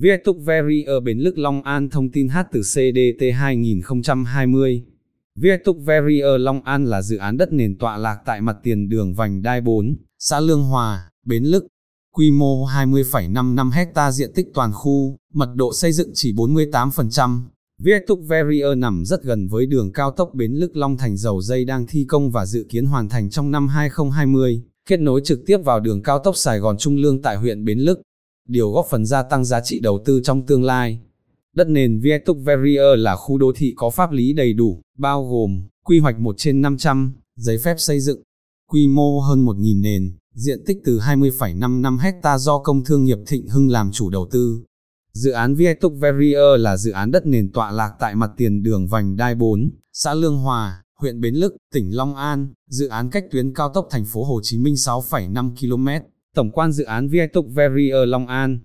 Viettuk Verrier Bến Lức Long An thông tin hát từ CDT 2020. Viettuk ở Long An là dự án đất nền tọa lạc tại mặt tiền đường vành đai 4, xã Lương Hòa, Bến Lức. Quy mô 20,55 hecta diện tích toàn khu, mật độ xây dựng chỉ 48%. Viettuk Verrier nằm rất gần với đường cao tốc Bến Lức Long Thành dầu dây đang thi công và dự kiến hoàn thành trong năm 2020, kết nối trực tiếp vào đường cao tốc Sài Gòn Trung Lương tại huyện Bến Lức điều góp phần gia tăng giá trị đầu tư trong tương lai. Đất nền Vietuk Verrier là khu đô thị có pháp lý đầy đủ, bao gồm, quy hoạch 1 trên 500, giấy phép xây dựng, quy mô hơn 1.000 nền, diện tích từ 20,55 hecta do công thương nghiệp Thịnh Hưng làm chủ đầu tư. Dự án Vietuk Verrier là dự án đất nền tọa lạc tại mặt tiền đường vành đai 4, xã Lương Hòa, huyện Bến Lức, tỉnh Long An, dự án cách tuyến cao tốc thành phố Hồ Chí Minh 6,5 km. Tổng quan dự án Viettok Verrier Long An.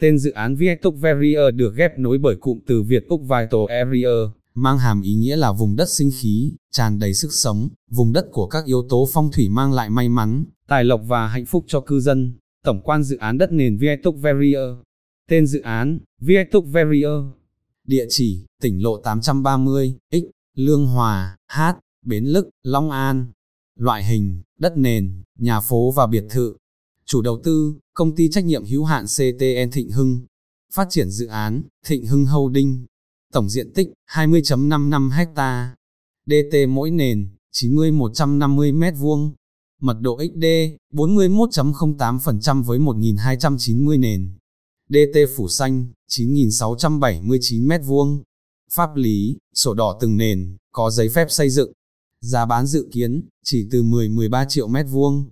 Tên dự án Viettok Verrier được ghép nối bởi cụm từ Việt Úc Vital Area, mang hàm ý nghĩa là vùng đất sinh khí, tràn đầy sức sống, vùng đất của các yếu tố phong thủy mang lại may mắn, tài lộc và hạnh phúc cho cư dân. Tổng quan dự án đất nền Viettok Verrier. Tên dự án, Viettok Verrier. Địa chỉ, tỉnh lộ 830, X, Lương Hòa, H, Bến Lức, Long An. Loại hình, đất nền, nhà phố và biệt thự. Chủ đầu tư, công ty trách nhiệm hữu hạn CTN Thịnh Hưng. Phát triển dự án, Thịnh Hưng Holding. Tổng diện tích, 20.55 ha. DT mỗi nền, 90-150 m2. Mật độ XD, 41.08% với 1.290 nền. DT phủ xanh, 9.679 m2. Pháp lý, sổ đỏ từng nền, có giấy phép xây dựng. Giá bán dự kiến, chỉ từ 10-13 triệu m2.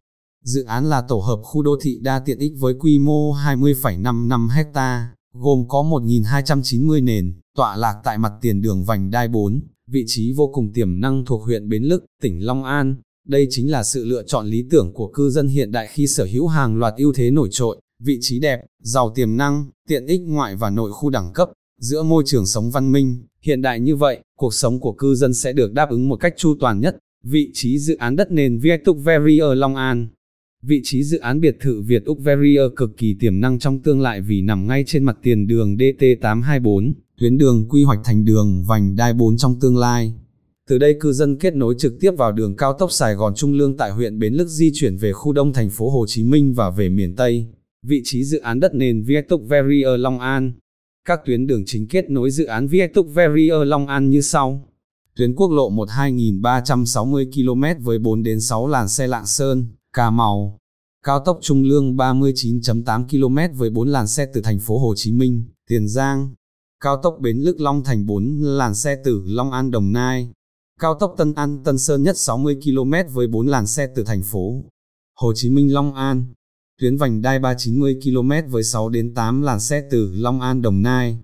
Dự án là tổ hợp khu đô thị đa tiện ích với quy mô 20,55 hecta, gồm có 1.290 nền, tọa lạc tại mặt tiền đường vành đai 4, vị trí vô cùng tiềm năng thuộc huyện Bến Lức, tỉnh Long An. Đây chính là sự lựa chọn lý tưởng của cư dân hiện đại khi sở hữu hàng loạt ưu thế nổi trội, vị trí đẹp, giàu tiềm năng, tiện ích ngoại và nội khu đẳng cấp, giữa môi trường sống văn minh, hiện đại như vậy, cuộc sống của cư dân sẽ được đáp ứng một cách chu toàn nhất. Vị trí dự án đất nền Viaduct Very ở Long An Vị trí dự án biệt thự Việt Úc Verrier cực kỳ tiềm năng trong tương lai vì nằm ngay trên mặt tiền đường DT824, tuyến đường quy hoạch thành đường vành đai 4 trong tương lai. Từ đây cư dân kết nối trực tiếp vào đường cao tốc Sài Gòn Trung Lương tại huyện Bến Lức di chuyển về khu đông thành phố Hồ Chí Minh và về miền Tây. Vị trí dự án đất nền Viaduct Verrier Long An. Các tuyến đường chính kết nối dự án Viaduct Verrier Long An như sau. Tuyến quốc lộ 1 2360 km với 4 đến 6 làn xe Lạng Sơn, Cà Mau, cao tốc Trung Lương 39.8 km với 4 làn xe từ thành phố Hồ Chí Minh, Tiền Giang, cao tốc Bến Lức Long Thành 4 làn xe từ Long An Đồng Nai, cao tốc Tân An Tân Sơn nhất 60 km với 4 làn xe từ thành phố Hồ Chí Minh Long An, tuyến vành đai 390 km với 6 đến 8 làn xe từ Long An Đồng Nai,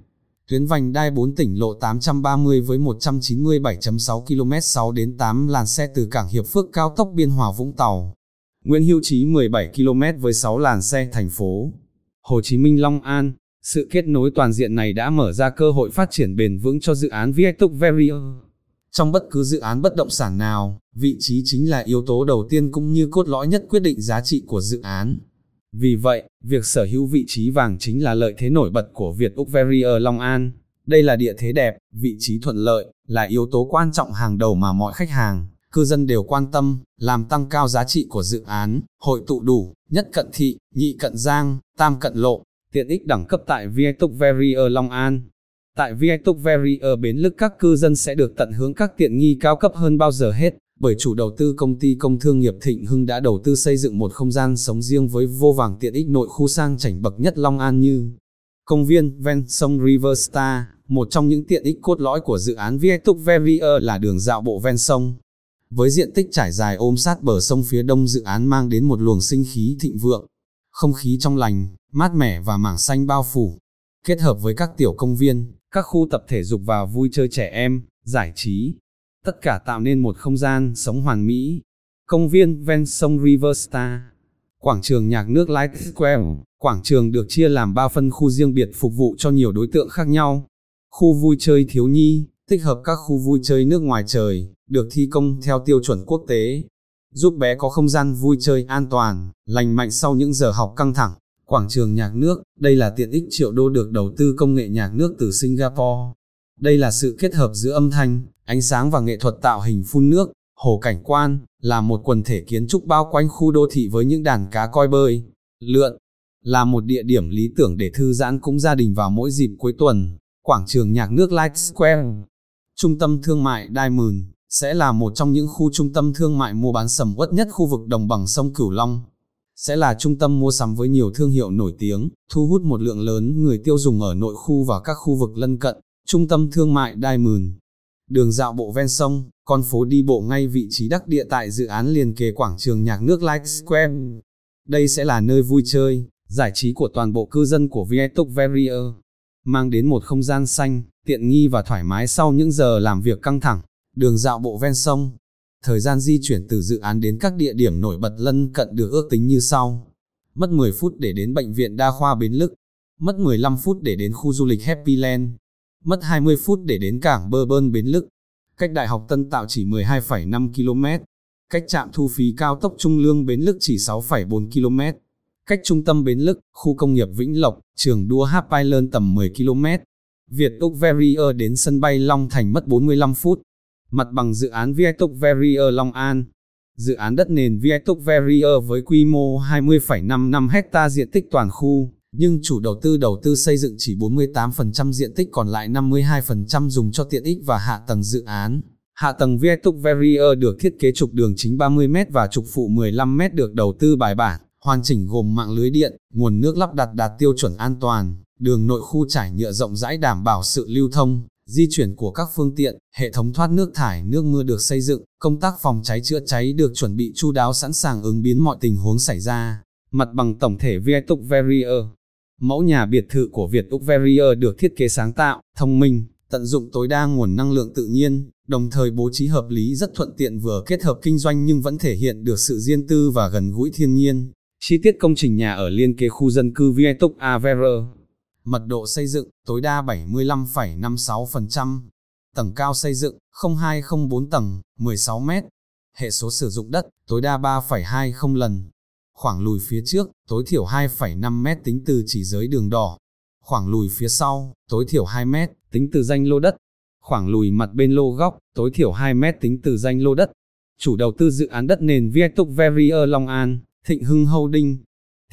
tuyến vành đai 4 tỉnh lộ 830 với 197.6 km 6 đến 8 làn xe từ Cảng Hiệp Phước cao tốc Biên Hòa Vũng Tàu. Nguyễn Hữu Trí 17 km với 6 làn xe thành phố. Hồ Chí Minh Long An, sự kết nối toàn diện này đã mở ra cơ hội phát triển bền vững cho dự án Viaduct Verrier. Trong bất cứ dự án bất động sản nào, vị trí chính là yếu tố đầu tiên cũng như cốt lõi nhất quyết định giá trị của dự án. Vì vậy, việc sở hữu vị trí vàng chính là lợi thế nổi bật của Việt Úc Verrier Long An. Đây là địa thế đẹp, vị trí thuận lợi, là yếu tố quan trọng hàng đầu mà mọi khách hàng, cư dân đều quan tâm, làm tăng cao giá trị của dự án, hội tụ đủ, nhất cận thị, nhị cận giang, tam cận lộ, tiện ích đẳng cấp tại Viaduct Verrier Long An. Tại Viaduct Verrier Bến Lức các cư dân sẽ được tận hướng các tiện nghi cao cấp hơn bao giờ hết, bởi chủ đầu tư công ty công thương nghiệp Thịnh Hưng đã đầu tư xây dựng một không gian sống riêng với vô vàng tiện ích nội khu sang chảnh bậc nhất Long An như công viên ven sông River Star, một trong những tiện ích cốt lõi của dự án Viaduct Verrier là đường dạo bộ ven sông, với diện tích trải dài ôm sát bờ sông phía đông dự án mang đến một luồng sinh khí thịnh vượng, không khí trong lành, mát mẻ và mảng xanh bao phủ. Kết hợp với các tiểu công viên, các khu tập thể dục và vui chơi trẻ em, giải trí. Tất cả tạo nên một không gian sống hoàn mỹ. Công viên ven sông River Star. Quảng trường nhạc nước Light Square. Quảng trường được chia làm 3 phân khu riêng biệt phục vụ cho nhiều đối tượng khác nhau. Khu vui chơi thiếu nhi, tích hợp các khu vui chơi nước ngoài trời, được thi công theo tiêu chuẩn quốc tế, giúp bé có không gian vui chơi an toàn, lành mạnh sau những giờ học căng thẳng. Quảng trường nhạc nước, đây là tiện ích triệu đô được đầu tư công nghệ nhạc nước từ Singapore. Đây là sự kết hợp giữa âm thanh, ánh sáng và nghệ thuật tạo hình phun nước, hồ cảnh quan, là một quần thể kiến trúc bao quanh khu đô thị với những đàn cá coi bơi, lượn, là một địa điểm lý tưởng để thư giãn cũng gia đình vào mỗi dịp cuối tuần. Quảng trường nhạc nước Light Square, trung tâm thương mại Diamond, sẽ là một trong những khu trung tâm thương mại mua bán sầm uất nhất khu vực đồng bằng sông Cửu Long. Sẽ là trung tâm mua sắm với nhiều thương hiệu nổi tiếng, thu hút một lượng lớn người tiêu dùng ở nội khu và các khu vực lân cận. Trung tâm thương mại Diamond, đường dạo bộ ven sông, con phố đi bộ ngay vị trí đắc địa tại dự án liền kề quảng trường nhạc nước Light Square. Đây sẽ là nơi vui chơi, giải trí của toàn bộ cư dân của Viettok Verrier, mang đến một không gian xanh, tiện nghi và thoải mái sau những giờ làm việc căng thẳng, đường dạo bộ ven sông. Thời gian di chuyển từ dự án đến các địa điểm nổi bật lân cận được ước tính như sau. Mất 10 phút để đến bệnh viện đa khoa Bến Lức, mất 15 phút để đến khu du lịch Happy Land, mất 20 phút để đến cảng Bơ Bơn Bến Lức, cách Đại học Tân Tạo chỉ 12,5 km, cách trạm thu phí cao tốc Trung Lương Bến Lức chỉ 6,4 km, cách trung tâm Bến Lức, khu công nghiệp Vĩnh Lộc, trường đua Happyland tầm 10 km. Việt Úc Verrier đến sân bay Long Thành mất 45 phút. Mặt bằng dự án Viatok Verrier Long An. Dự án đất nền Viatok Verrier với quy mô 20,55 hecta diện tích toàn khu, nhưng chủ đầu tư đầu tư xây dựng chỉ 48% diện tích còn lại 52% dùng cho tiện ích và hạ tầng dự án. Hạ tầng Viatok Verrier được thiết kế trục đường chính 30m và trục phụ 15m được đầu tư bài bản, hoàn chỉnh gồm mạng lưới điện, nguồn nước lắp đặt đạt tiêu chuẩn an toàn, đường nội khu trải nhựa rộng rãi đảm bảo sự lưu thông, di chuyển của các phương tiện, hệ thống thoát nước thải nước mưa được xây dựng, công tác phòng cháy chữa cháy được chuẩn bị chu đáo sẵn sàng ứng biến mọi tình huống xảy ra. Mặt bằng tổng thể Vietuc Verrier Mẫu nhà biệt thự của Việt Úc Verrier được thiết kế sáng tạo, thông minh, tận dụng tối đa nguồn năng lượng tự nhiên, đồng thời bố trí hợp lý rất thuận tiện vừa kết hợp kinh doanh nhưng vẫn thể hiện được sự riêng tư và gần gũi thiên nhiên. Chi tiết công trình nhà ở liên kế khu dân cư Vietok Aver. Mật độ xây dựng tối đa 75,56%. Tầng cao xây dựng 0204 tầng, 16 m. Hệ số sử dụng đất tối đa 3,20 lần. Khoảng lùi phía trước tối thiểu 2,5 m tính từ chỉ giới đường đỏ. Khoảng lùi phía sau tối thiểu 2 m tính từ danh lô đất. Khoảng lùi mặt bên lô góc tối thiểu 2 m tính từ danh lô đất. Chủ đầu tư dự án đất nền Vietok Verrier Long An Thịnh Hưng Holding.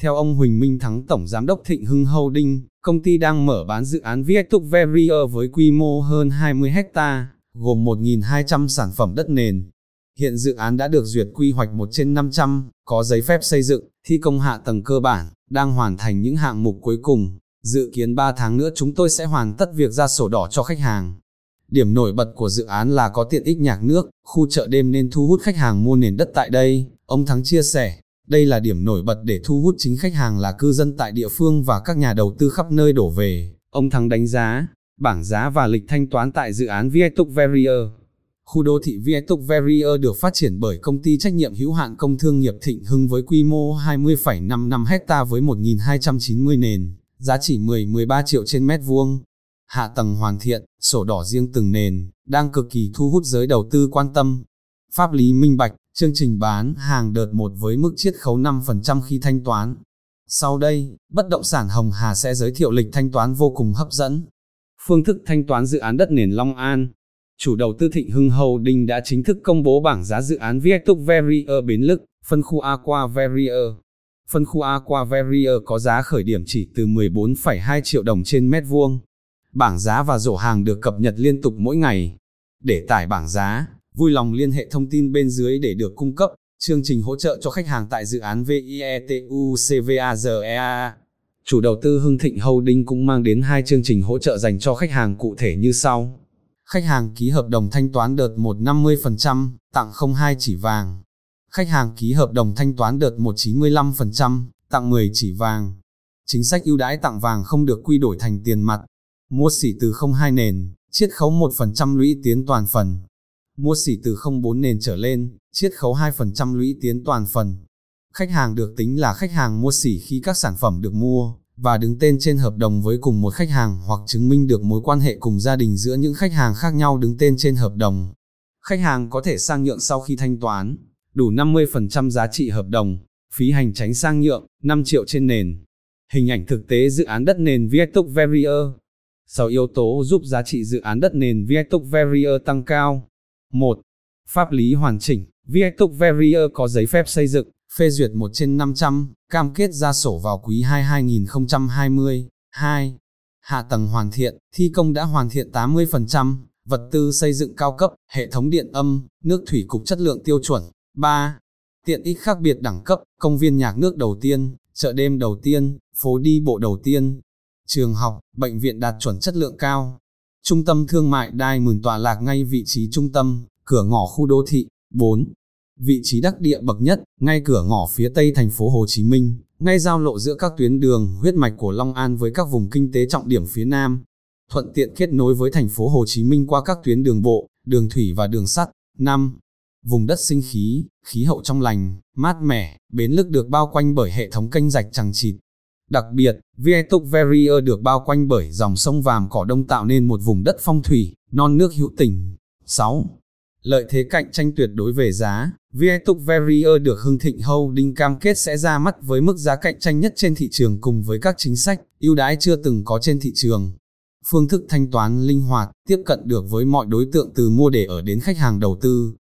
Theo ông Huỳnh Minh Thắng Tổng Giám đốc Thịnh Hưng Holding, công ty đang mở bán dự án Viettok Verrier với quy mô hơn 20 hecta, gồm 1.200 sản phẩm đất nền. Hiện dự án đã được duyệt quy hoạch 1 trên 500, có giấy phép xây dựng, thi công hạ tầng cơ bản, đang hoàn thành những hạng mục cuối cùng. Dự kiến 3 tháng nữa chúng tôi sẽ hoàn tất việc ra sổ đỏ cho khách hàng. Điểm nổi bật của dự án là có tiện ích nhạc nước, khu chợ đêm nên thu hút khách hàng mua nền đất tại đây, ông Thắng chia sẻ. Đây là điểm nổi bật để thu hút chính khách hàng là cư dân tại địa phương và các nhà đầu tư khắp nơi đổ về. Ông Thắng đánh giá, bảng giá và lịch thanh toán tại dự án Viettok Verrier. Khu đô thị Viettok Verrier được phát triển bởi công ty trách nhiệm hữu hạn công thương nghiệp Thịnh Hưng với quy mô 20,55 hecta với 1.290 nền, giá chỉ 10-13 triệu trên mét vuông. Hạ tầng hoàn thiện, sổ đỏ riêng từng nền, đang cực kỳ thu hút giới đầu tư quan tâm. Pháp lý minh bạch, Chương trình bán hàng đợt 1 với mức chiết khấu 5% khi thanh toán. Sau đây, bất động sản Hồng Hà sẽ giới thiệu lịch thanh toán vô cùng hấp dẫn. Phương thức thanh toán dự án đất nền Long An Chủ đầu tư Thịnh Hưng Holding đã chính thức công bố bảng giá dự án Viettok Verrier Bến Lức, phân khu Aqua Verrier. Phân khu Aqua Verrier có giá khởi điểm chỉ từ 14,2 triệu đồng trên mét vuông. Bảng giá và rổ hàng được cập nhật liên tục mỗi ngày. Để tải bảng giá, vui lòng liên hệ thông tin bên dưới để được cung cấp chương trình hỗ trợ cho khách hàng tại dự án VIETUCVAZEA. Chủ đầu tư Hưng Thịnh Holding cũng mang đến hai chương trình hỗ trợ dành cho khách hàng cụ thể như sau. Khách hàng ký hợp đồng thanh toán đợt 1 50%, tặng 02 chỉ vàng. Khách hàng ký hợp đồng thanh toán đợt 1 95%, tặng 10 chỉ vàng. Chính sách ưu đãi tặng vàng không được quy đổi thành tiền mặt. Mua xỉ từ 02 nền, chiết khấu 1% lũy tiến toàn phần mua xỉ từ 04 nền trở lên, chiết khấu 2% lũy tiến toàn phần. Khách hàng được tính là khách hàng mua xỉ khi các sản phẩm được mua, và đứng tên trên hợp đồng với cùng một khách hàng hoặc chứng minh được mối quan hệ cùng gia đình giữa những khách hàng khác nhau đứng tên trên hợp đồng. Khách hàng có thể sang nhượng sau khi thanh toán, đủ 50% giá trị hợp đồng, phí hành tránh sang nhượng, 5 triệu trên nền. Hình ảnh thực tế dự án đất nền Viaduct Verrier 6 yếu tố giúp giá trị dự án đất nền Viaduct Verrier tăng cao 1. Pháp lý hoàn chỉnh Viaduct Verrier có giấy phép xây dựng, phê duyệt 1 trên 500, cam kết ra sổ vào quý 2 2020. 2. Hạ tầng hoàn thiện, thi công đã hoàn thiện 80%, vật tư xây dựng cao cấp, hệ thống điện âm, nước thủy cục chất lượng tiêu chuẩn. 3. Tiện ích khác biệt đẳng cấp, công viên nhạc nước đầu tiên, chợ đêm đầu tiên, phố đi bộ đầu tiên, trường học, bệnh viện đạt chuẩn chất lượng cao. Trung tâm thương mại Diamond tọa lạc ngay vị trí trung tâm, cửa ngõ khu đô thị. 4. Vị trí đắc địa bậc nhất, ngay cửa ngõ phía tây thành phố Hồ Chí Minh, ngay giao lộ giữa các tuyến đường huyết mạch của Long An với các vùng kinh tế trọng điểm phía Nam. Thuận tiện kết nối với thành phố Hồ Chí Minh qua các tuyến đường bộ, đường thủy và đường sắt. 5. Vùng đất sinh khí, khí hậu trong lành, mát mẻ, bến lức được bao quanh bởi hệ thống kênh rạch chằng chịt. Đặc biệt, Vietok Verrier được bao quanh bởi dòng sông Vàm Cỏ Đông tạo nên một vùng đất phong thủy, non nước hữu tình. 6. Lợi thế cạnh tranh tuyệt đối về giá, Vietok Verrier được Hưng Thịnh Holding cam kết sẽ ra mắt với mức giá cạnh tranh nhất trên thị trường cùng với các chính sách, ưu đãi chưa từng có trên thị trường. Phương thức thanh toán linh hoạt, tiếp cận được với mọi đối tượng từ mua để ở đến khách hàng đầu tư.